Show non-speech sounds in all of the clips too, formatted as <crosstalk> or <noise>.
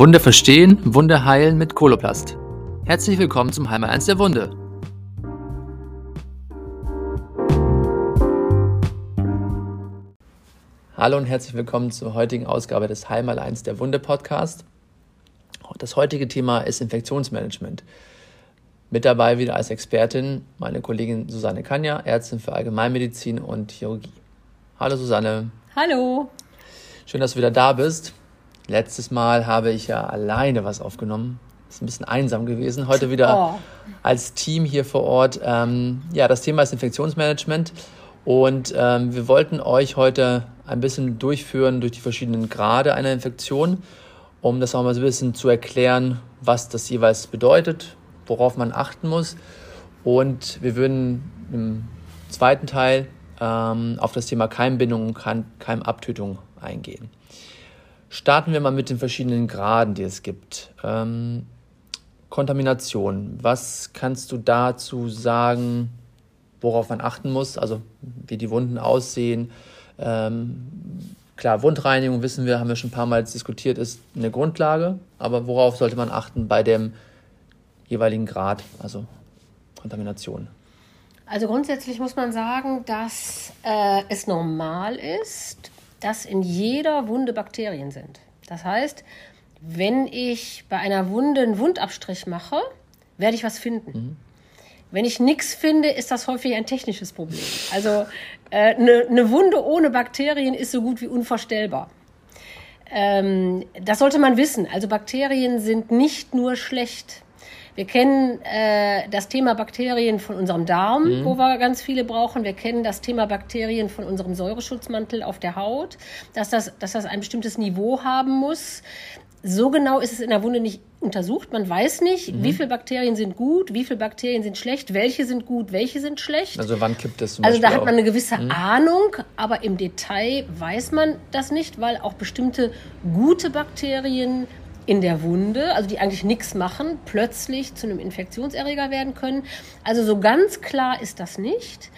Wunde verstehen, Wunde heilen mit Koloplast. Herzlich willkommen zum Heimer 1 der Wunde. Hallo und herzlich willkommen zur heutigen Ausgabe des Heimal 1 der Wunde Podcast. Das heutige Thema ist Infektionsmanagement. Mit dabei wieder als Expertin meine Kollegin Susanne Kanja, Ärztin für Allgemeinmedizin und Chirurgie. Hallo Susanne. Hallo. Schön, dass du wieder da bist. Letztes Mal habe ich ja alleine was aufgenommen. Ist ein bisschen einsam gewesen. Heute wieder oh. als Team hier vor Ort. Ähm, ja, das Thema ist Infektionsmanagement. Und ähm, wir wollten euch heute ein bisschen durchführen durch die verschiedenen Grade einer Infektion, um das auch mal so ein bisschen zu erklären, was das jeweils bedeutet, worauf man achten muss. Und wir würden im zweiten Teil ähm, auf das Thema Keimbindung und Keimabtötung eingehen. Starten wir mal mit den verschiedenen Graden, die es gibt. Ähm, Kontamination. Was kannst du dazu sagen, worauf man achten muss? Also wie die Wunden aussehen. Ähm, klar, Wundreinigung wissen wir, haben wir schon ein paar Mal diskutiert, ist eine Grundlage. Aber worauf sollte man achten bei dem jeweiligen Grad, also Kontamination? Also grundsätzlich muss man sagen, dass äh, es normal ist, dass in jeder Wunde Bakterien sind. Das heißt, wenn ich bei einer Wunde einen Wundabstrich mache, werde ich was finden. Mhm. Wenn ich nichts finde, ist das häufig ein technisches Problem. Also äh, eine, eine Wunde ohne Bakterien ist so gut wie unvorstellbar. Ähm, das sollte man wissen. Also Bakterien sind nicht nur schlecht. Wir kennen äh, das Thema Bakterien von unserem Darm, mhm. wo wir ganz viele brauchen. Wir kennen das Thema Bakterien von unserem Säureschutzmantel auf der Haut, dass das, dass das ein bestimmtes Niveau haben muss. So genau ist es in der Wunde nicht untersucht. Man weiß nicht, mhm. wie viele Bakterien sind gut, wie viele Bakterien sind schlecht, welche sind gut, welche sind schlecht. Also wann kippt es? also da hat man eine gewisse mhm. Ahnung, aber im Detail weiß man das nicht, weil auch bestimmte gute Bakterien in der Wunde, also die eigentlich nichts machen, plötzlich zu einem Infektionserreger werden können. Also so ganz klar ist das nicht.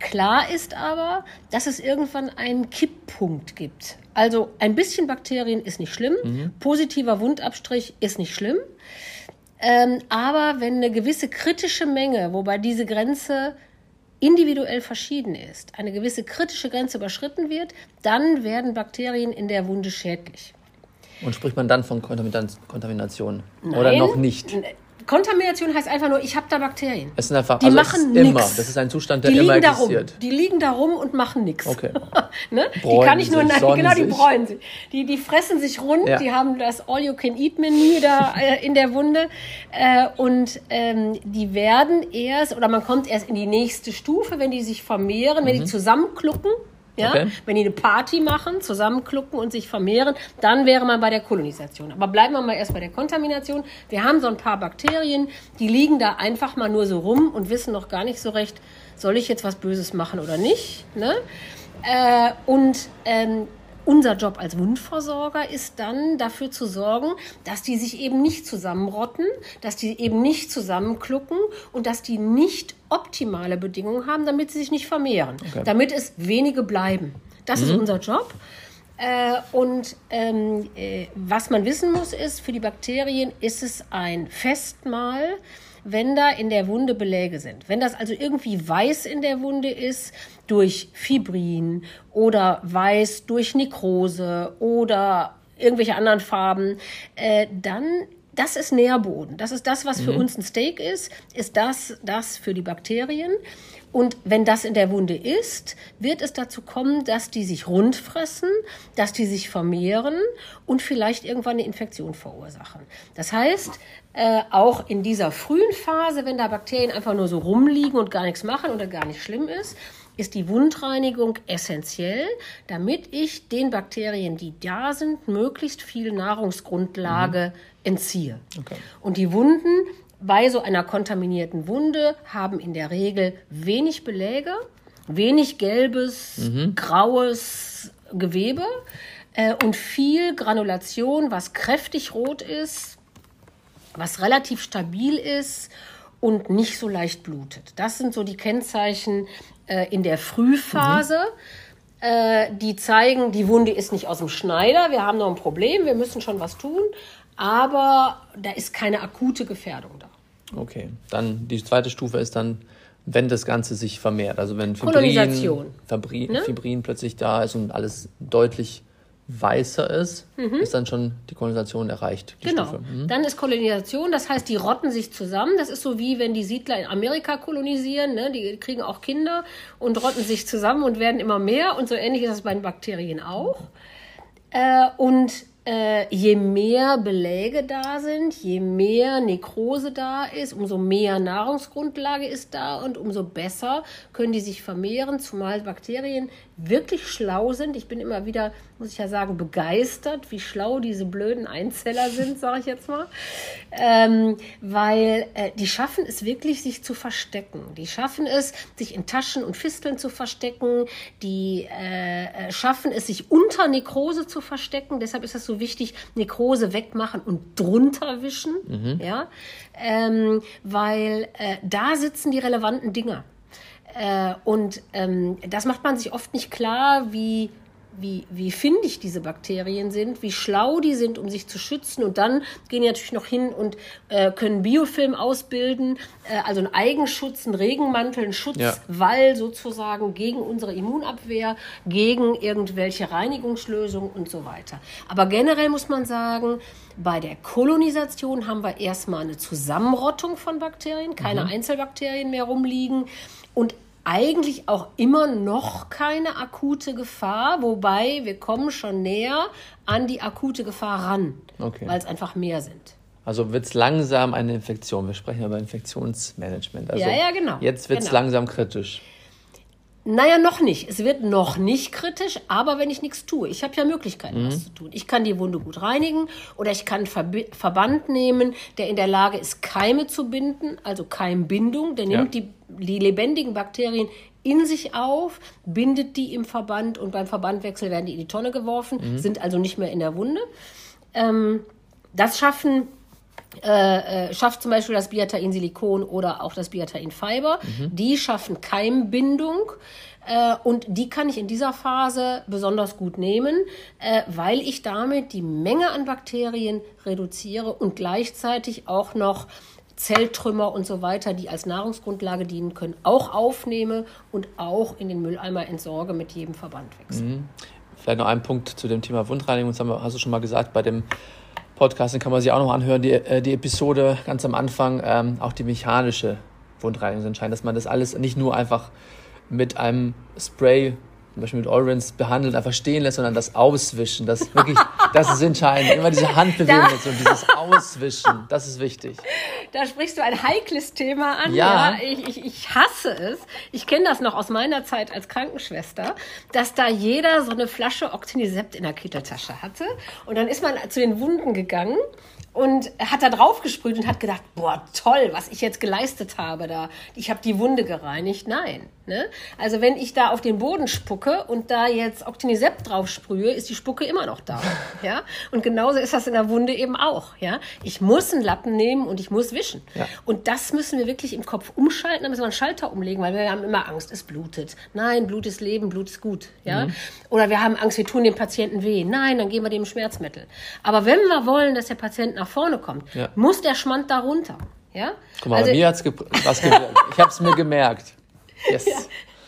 Klar ist aber, dass es irgendwann einen Kipppunkt gibt. Also ein bisschen Bakterien ist nicht schlimm, mhm. positiver Wundabstrich ist nicht schlimm. Ähm, aber wenn eine gewisse kritische Menge, wobei diese Grenze individuell verschieden ist, eine gewisse kritische Grenze überschritten wird, dann werden Bakterien in der Wunde schädlich. Und spricht man dann von Kontamination? Nein, Oder noch nicht? Kontamination heißt einfach nur, ich habe da Bakterien. Es sind einfach, die also machen immer. Das ist ein Zustand, der die immer existiert. Darum. Die liegen da rum und machen nichts. Okay. <laughs> ne? Die kann ich nur, sich, genau, die bräunen sich. Die, die fressen sich rund. Ja. Die haben das All-You-Can-Eat-Menü da <laughs> äh, in der Wunde äh, und ähm, die werden erst oder man kommt erst in die nächste Stufe, wenn die sich vermehren, mhm. wenn die mhm. zusammenklucken. Ja? Okay. Wenn die eine Party machen, zusammenklucken und sich vermehren, dann wäre man bei der Kolonisation. Aber bleiben wir mal erst bei der Kontamination. Wir haben so ein paar Bakterien, die liegen da einfach mal nur so rum und wissen noch gar nicht so recht, soll ich jetzt was Böses machen oder nicht. Ne? Äh, und ähm, unser Job als Wundversorger ist dann dafür zu sorgen, dass die sich eben nicht zusammenrotten, dass die eben nicht zusammenklucken und dass die nicht optimale Bedingungen haben, damit sie sich nicht vermehren, okay. damit es wenige bleiben. Das mhm. ist unser Job. Äh, und ähm, äh, was man wissen muss, ist, für die Bakterien ist es ein Festmahl, wenn da in der Wunde Beläge sind. Wenn das also irgendwie weiß in der Wunde ist, durch Fibrin oder weiß durch Nekrose oder irgendwelche anderen Farben, äh, dann das ist Nährboden. Das ist das, was für mhm. uns ein Steak ist, ist das, das für die Bakterien. Und wenn das in der Wunde ist, wird es dazu kommen, dass die sich rund fressen, dass die sich vermehren und vielleicht irgendwann eine Infektion verursachen. Das heißt, äh, auch in dieser frühen Phase, wenn da Bakterien einfach nur so rumliegen und gar nichts machen oder gar nicht schlimm ist, ist die Wundreinigung essentiell, damit ich den Bakterien, die da sind, möglichst viel Nahrungsgrundlage mhm. entziehe. Okay. Und die Wunden bei so einer kontaminierten Wunde haben in der Regel wenig Beläge, wenig gelbes, mhm. graues Gewebe äh, und viel Granulation, was kräftig rot ist, was relativ stabil ist und nicht so leicht blutet. Das sind so die Kennzeichen äh, in der Frühphase. Mhm. Äh, die zeigen, die Wunde ist nicht aus dem Schneider, wir haben noch ein Problem, wir müssen schon was tun. aber da ist keine akute Gefährdung da. Okay, dann die zweite Stufe ist dann, wenn das Ganze sich vermehrt. Also wenn Fibrin, Fibrin, ne? Fibrin plötzlich da ist und alles deutlich weißer ist, mhm. ist dann schon die Kolonisation erreicht. Die genau. Mhm. Dann ist Kolonisation, das heißt, die rotten sich zusammen. Das ist so wie wenn die Siedler in Amerika kolonisieren. Ne? Die kriegen auch Kinder und rotten sich zusammen und werden immer mehr. Und so ähnlich ist es bei den Bakterien auch. Äh, und äh, je mehr Beläge da sind, je mehr Nekrose da ist, umso mehr Nahrungsgrundlage ist da und umso besser können die sich vermehren, zumal Bakterien wirklich schlau sind. Ich bin immer wieder, muss ich ja sagen, begeistert, wie schlau diese blöden Einzeller sind, sage ich jetzt mal. Ähm, weil äh, die schaffen es wirklich, sich zu verstecken. Die schaffen es, sich in Taschen und Fisteln zu verstecken. Die äh, äh, schaffen es, sich unter Nekrose zu verstecken. Deshalb ist es so wichtig, Nekrose wegmachen und drunter wischen. Mhm. Ja? Ähm, weil äh, da sitzen die relevanten Dinger. Äh, und ähm, das macht man sich oft nicht klar, wie, wie, wie findig diese Bakterien sind, wie schlau die sind, um sich zu schützen. Und dann gehen die natürlich noch hin und äh, können Biofilm ausbilden, äh, also einen Eigenschutz, einen Regenmantel, einen Schutzwall ja. sozusagen gegen unsere Immunabwehr, gegen irgendwelche Reinigungslösungen und so weiter. Aber generell muss man sagen, bei der Kolonisation haben wir erstmal eine Zusammenrottung von Bakterien, keine mhm. Einzelbakterien mehr rumliegen. Und eigentlich auch immer noch keine akute Gefahr, wobei wir kommen schon näher an die akute Gefahr ran, okay. weil es einfach mehr sind. Also wird es langsam eine Infektion. Wir sprechen über Infektionsmanagement. Also ja, ja, genau. Jetzt wird es genau. langsam kritisch. Naja, noch nicht. Es wird noch nicht kritisch, aber wenn ich nichts tue, ich habe ja Möglichkeiten, mhm. was zu tun. Ich kann die Wunde gut reinigen oder ich kann einen Verband nehmen, der in der Lage ist, Keime zu binden, also Keimbindung. Der nimmt ja. die, die lebendigen Bakterien in sich auf, bindet die im Verband und beim Verbandwechsel werden die in die Tonne geworfen, mhm. sind also nicht mehr in der Wunde. Ähm, das schaffen äh, äh, schafft zum Beispiel das Biatain-Silikon oder auch das Biatain-Fiber. Mhm. Die schaffen Keimbindung. Äh, und die kann ich in dieser Phase besonders gut nehmen, äh, weil ich damit die Menge an Bakterien reduziere und gleichzeitig auch noch Zelltrümmer und so weiter, die als Nahrungsgrundlage dienen können, auch aufnehme und auch in den Mülleimer entsorge mit jedem Verbandwechsel. Mhm. Vielleicht noch ein Punkt zu dem Thema Wundreinigung. Das hast du schon mal gesagt, bei dem Podcast, den kann man sich auch noch anhören, die, äh, die Episode ganz am Anfang, ähm, auch die mechanische Wundreinigung entscheidend, dass man das alles nicht nur einfach mit einem Spray zum Beispiel mit Orange behandelt, einfach stehen lässt, sondern das Auswischen, das wirklich, <laughs> das ist entscheidend. Immer diese Handbewegung und dieses Auswischen, das ist wichtig. Da sprichst du ein heikles Thema an. Ja. ja. Ich, ich, ich hasse es. Ich kenne das noch aus meiner Zeit als Krankenschwester, dass da jeder so eine Flasche Octinisept in der Kitteltasche hatte. Und dann ist man zu den Wunden gegangen und hat da drauf gesprüht und hat gedacht, boah, toll, was ich jetzt geleistet habe da. Ich habe die Wunde gereinigt. Nein. Ne? Also wenn ich da auf den Boden spucke und da jetzt Octinisept drauf sprühe, ist die Spucke immer noch da. <laughs> ja? Und genauso ist das in der Wunde eben auch. Ja? Ich muss einen Lappen nehmen und ich muss wischen. Ja. Und das müssen wir wirklich im Kopf umschalten, da müssen wir einen Schalter umlegen, weil wir haben immer Angst, es blutet. Nein, Blut ist Leben, Blut ist gut. Ja? Mhm. Oder wir haben Angst, wir tun dem Patienten weh. Nein, dann geben wir dem Schmerzmittel. Aber wenn wir wollen, dass der Patient nach vorne kommt, ja. muss der Schmand da runter. Ja? Guck mal, also, mir hat es was gewirkt. <laughs> Ich habe es mir gemerkt. Yes. Ja,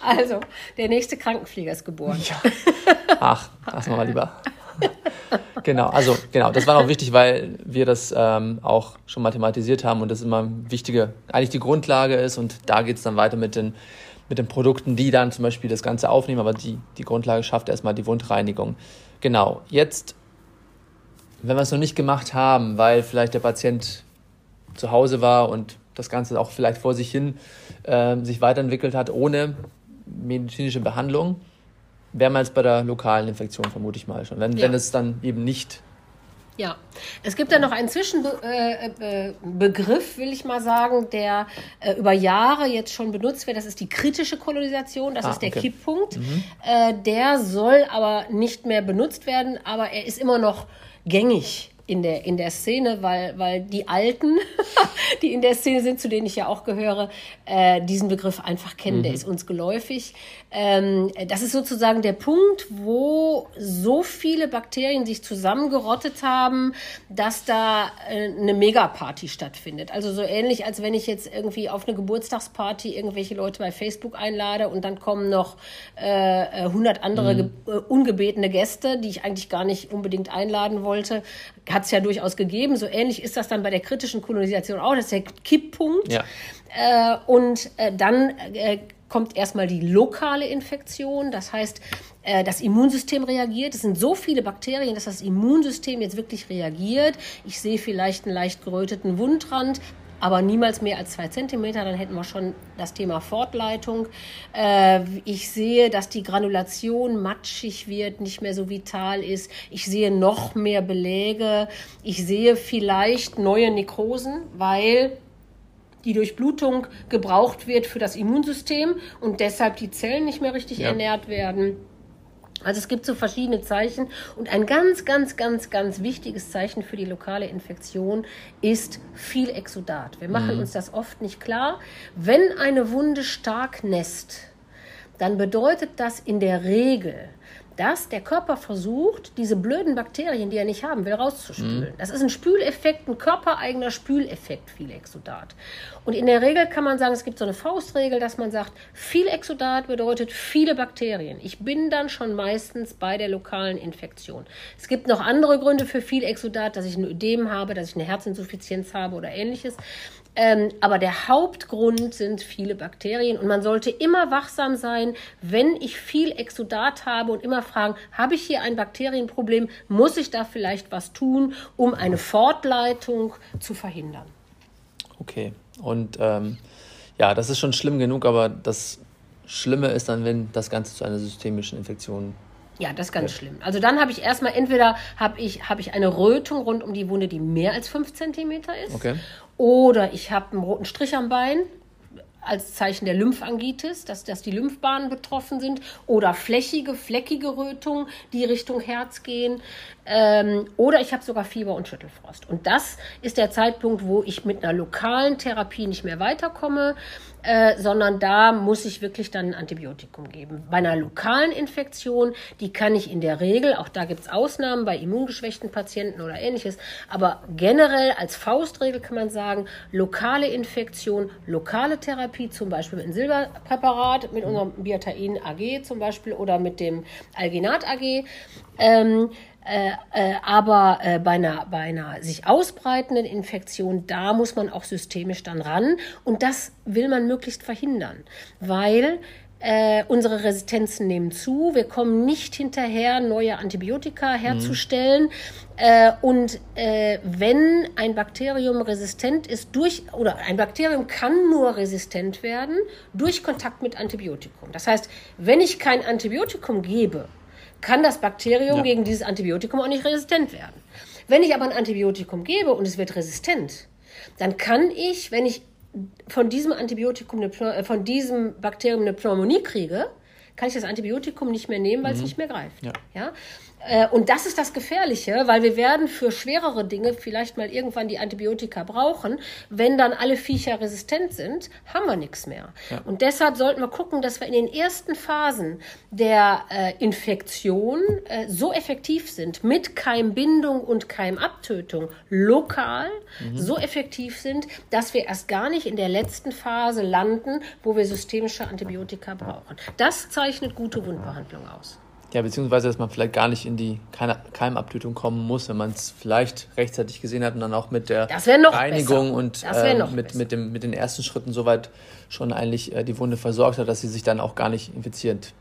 also, der nächste Krankenpfleger ist geboren. Ja. Ach, wir mal lieber. genau, also genau, das war noch wichtig, weil wir das ähm, auch schon mal thematisiert haben und das immer wichtige, eigentlich die Grundlage ist und da geht es dann weiter mit den, mit den Produkten, die dann zum Beispiel das Ganze aufnehmen, aber die, die Grundlage schafft erstmal die Wundreinigung. Genau, jetzt, wenn wir es noch nicht gemacht haben, weil vielleicht der Patient zu Hause war und das Ganze auch vielleicht vor sich hin äh, sich weiterentwickelt hat, ohne medizinische Behandlung, wäre man jetzt bei der lokalen Infektion, vermute ich mal schon. Wenn, ja. wenn es dann eben nicht ja, es gibt ja noch einen Zwischenbegriff, äh, äh, will ich mal sagen, der äh, über Jahre jetzt schon benutzt wird. Das ist die kritische Kolonisation, das ah, ist der okay. Kipppunkt. Mhm. Der soll aber nicht mehr benutzt werden, aber er ist immer noch gängig in der, in der Szene, weil, weil die Alten, <laughs> die in der Szene sind, zu denen ich ja auch gehöre, äh, diesen Begriff einfach kennen. Mhm. Der ist uns geläufig. Ähm, das ist sozusagen der Punkt, wo so viele Bakterien sich zusammengerottet haben, dass da äh, eine Megaparty stattfindet. Also so ähnlich, als wenn ich jetzt irgendwie auf eine Geburtstagsparty irgendwelche Leute bei Facebook einlade und dann kommen noch äh, 100 andere mhm. Äh, ungebetene Gäste, die ich eigentlich gar nicht unbedingt einladen wollte hat es ja durchaus gegeben. So ähnlich ist das dann bei der kritischen Kolonisation auch. Das ist der Kipppunkt. Ja. Äh, und äh, dann äh, kommt erstmal die lokale Infektion. Das heißt, äh, das Immunsystem reagiert. Es sind so viele Bakterien, dass das Immunsystem jetzt wirklich reagiert. Ich sehe vielleicht einen leicht geröteten Wundrand aber niemals mehr als zwei Zentimeter, dann hätten wir schon das Thema Fortleitung. Äh, ich sehe, dass die Granulation matschig wird, nicht mehr so vital ist. Ich sehe noch mehr Beläge. Ich sehe vielleicht neue Nekrosen, weil die Durchblutung gebraucht wird für das Immunsystem und deshalb die Zellen nicht mehr richtig ja. ernährt werden. Also es gibt so verschiedene Zeichen und ein ganz, ganz, ganz, ganz wichtiges Zeichen für die lokale Infektion ist viel Exudat. Wir machen mhm. uns das oft nicht klar. Wenn eine Wunde stark nässt, dann bedeutet das in der Regel, dass der Körper versucht, diese blöden Bakterien, die er nicht haben will, rauszuspülen. Mhm. Das ist ein Spüleffekt, ein körpereigener Spüleffekt, viel Exudat. Und in der Regel kann man sagen, es gibt so eine Faustregel, dass man sagt, viel Exudat bedeutet viele Bakterien. Ich bin dann schon meistens bei der lokalen Infektion. Es gibt noch andere Gründe für viel Exudat, dass ich ein Ödem habe, dass ich eine Herzinsuffizienz habe oder ähnliches. Ähm, aber der Hauptgrund sind viele Bakterien und man sollte immer wachsam sein, wenn ich viel Exudat habe und immer fragen, habe ich hier ein Bakterienproblem? Muss ich da vielleicht was tun, um eine Fortleitung zu verhindern? Okay, und ähm, ja, das ist schon schlimm genug, aber das Schlimme ist dann, wenn das Ganze zu einer systemischen Infektion ja, das ist ganz ja. schlimm. Also dann habe ich erstmal, entweder habe ich, hab ich eine Rötung rund um die Wunde, die mehr als 5 cm ist. Okay. Oder ich habe einen roten Strich am Bein als Zeichen der Lymphangitis, dass, dass die Lymphbahnen betroffen sind. Oder flächige, fleckige Rötungen, die Richtung Herz gehen. Ähm, oder ich habe sogar Fieber und Schüttelfrost. Und das ist der Zeitpunkt, wo ich mit einer lokalen Therapie nicht mehr weiterkomme, äh, sondern da muss ich wirklich dann ein Antibiotikum geben. Bei einer lokalen Infektion, die kann ich in der Regel, auch da gibt es Ausnahmen bei immungeschwächten Patienten oder ähnliches, aber generell als Faustregel kann man sagen, lokale Infektion, lokale Therapie, zum Beispiel mit einem Silberpräparat, mit unserem Biatain AG zum Beispiel oder mit dem Alginat AG. Ähm, äh, äh, aber äh, bei, einer, bei einer sich ausbreitenden Infektion, da muss man auch systemisch dann ran. Und das will man möglichst verhindern, weil äh, unsere Resistenzen nehmen zu. Wir kommen nicht hinterher, neue Antibiotika herzustellen. Mhm. Äh, und äh, wenn ein Bakterium resistent ist durch, oder ein Bakterium kann nur resistent werden durch Kontakt mit Antibiotikum. Das heißt, wenn ich kein Antibiotikum gebe, kann das Bakterium ja. gegen dieses Antibiotikum auch nicht resistent werden. Wenn ich aber ein Antibiotikum gebe und es wird resistent, dann kann ich, wenn ich von diesem Antibiotikum, eine, äh, von diesem Bakterium eine Pneumonie kriege, kann ich das Antibiotikum nicht mehr nehmen, weil mhm. es nicht mehr greift. Ja. ja? Äh, und das ist das Gefährliche, weil wir werden für schwerere Dinge vielleicht mal irgendwann die Antibiotika brauchen. Wenn dann alle Viecher resistent sind, haben wir nichts mehr. Ja. Und deshalb sollten wir gucken, dass wir in den ersten Phasen der äh, Infektion äh, so effektiv sind, mit Keimbindung und Keimabtötung lokal mhm. so effektiv sind, dass wir erst gar nicht in der letzten Phase landen, wo wir systemische Antibiotika brauchen. Das zeichnet gute Wundbehandlung aus. Ja, beziehungsweise, dass man vielleicht gar nicht in die Keimabtötung kommen muss, wenn man es vielleicht rechtzeitig gesehen hat und dann auch mit der Reinigung besser. und äh, mit, mit, dem, mit den ersten Schritten soweit schon eigentlich äh, die Wunde versorgt hat, dass sie sich dann auch gar nicht infiziert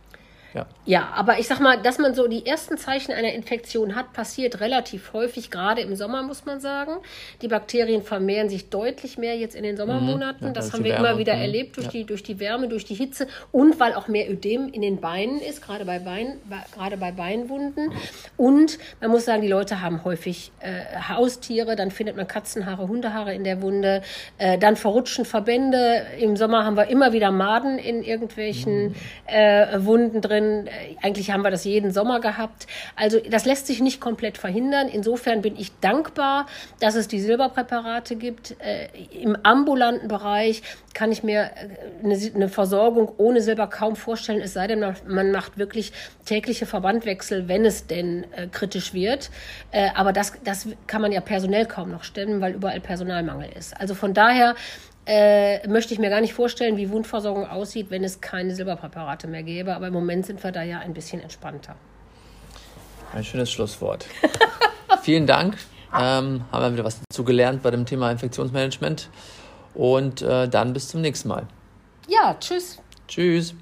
ja. ja, aber ich sag mal, dass man so die ersten Zeichen einer Infektion hat, passiert relativ häufig, gerade im Sommer, muss man sagen. Die Bakterien vermehren sich deutlich mehr jetzt in den Sommermonaten. Mhm. Das haben wir Wärme. immer wieder mhm. erlebt durch, ja. die, durch die Wärme, durch die Hitze und weil auch mehr Ödem in den Beinen ist, gerade bei, Bein, gerade bei Beinwunden. Und man muss sagen, die Leute haben häufig äh, Haustiere, dann findet man Katzenhaare, Hundehaare in der Wunde, äh, dann verrutschen Verbände. Im Sommer haben wir immer wieder Maden in irgendwelchen mhm. äh, Wunden drin Äh, eigentlich haben wir das jeden Sommer gehabt. Also das lässt sich nicht komplett verhindern. Insofern bin ich dankbar, dass es die Silberpräparate gibt. Äh, Im ambulanten Bereich kann ich mir äh, eine, Versorgung ohne Silber kaum vorstellen, es sei denn, man macht wirklich tägliche Verbandwechsel, wenn es denn kritisch wird. Aber das, das kann man ja personell kaum noch stemmen, weil überall Personalmangel ist. Also von daher äh, möchte ich mir gar nicht vorstellen, wie Wundversorgung aussieht, wenn es keine Silberpräparate mehr gäbe. Aber im Moment sind wir da ja ein bisschen entspannter. Ein schönes Schlusswort. <laughs> Vielen Dank. Ähm, haben wir wieder was dazu gelernt bei dem Thema Infektionsmanagement. Und äh, dann bis zum nächsten Mal. Ja, tschüss. Tschüss.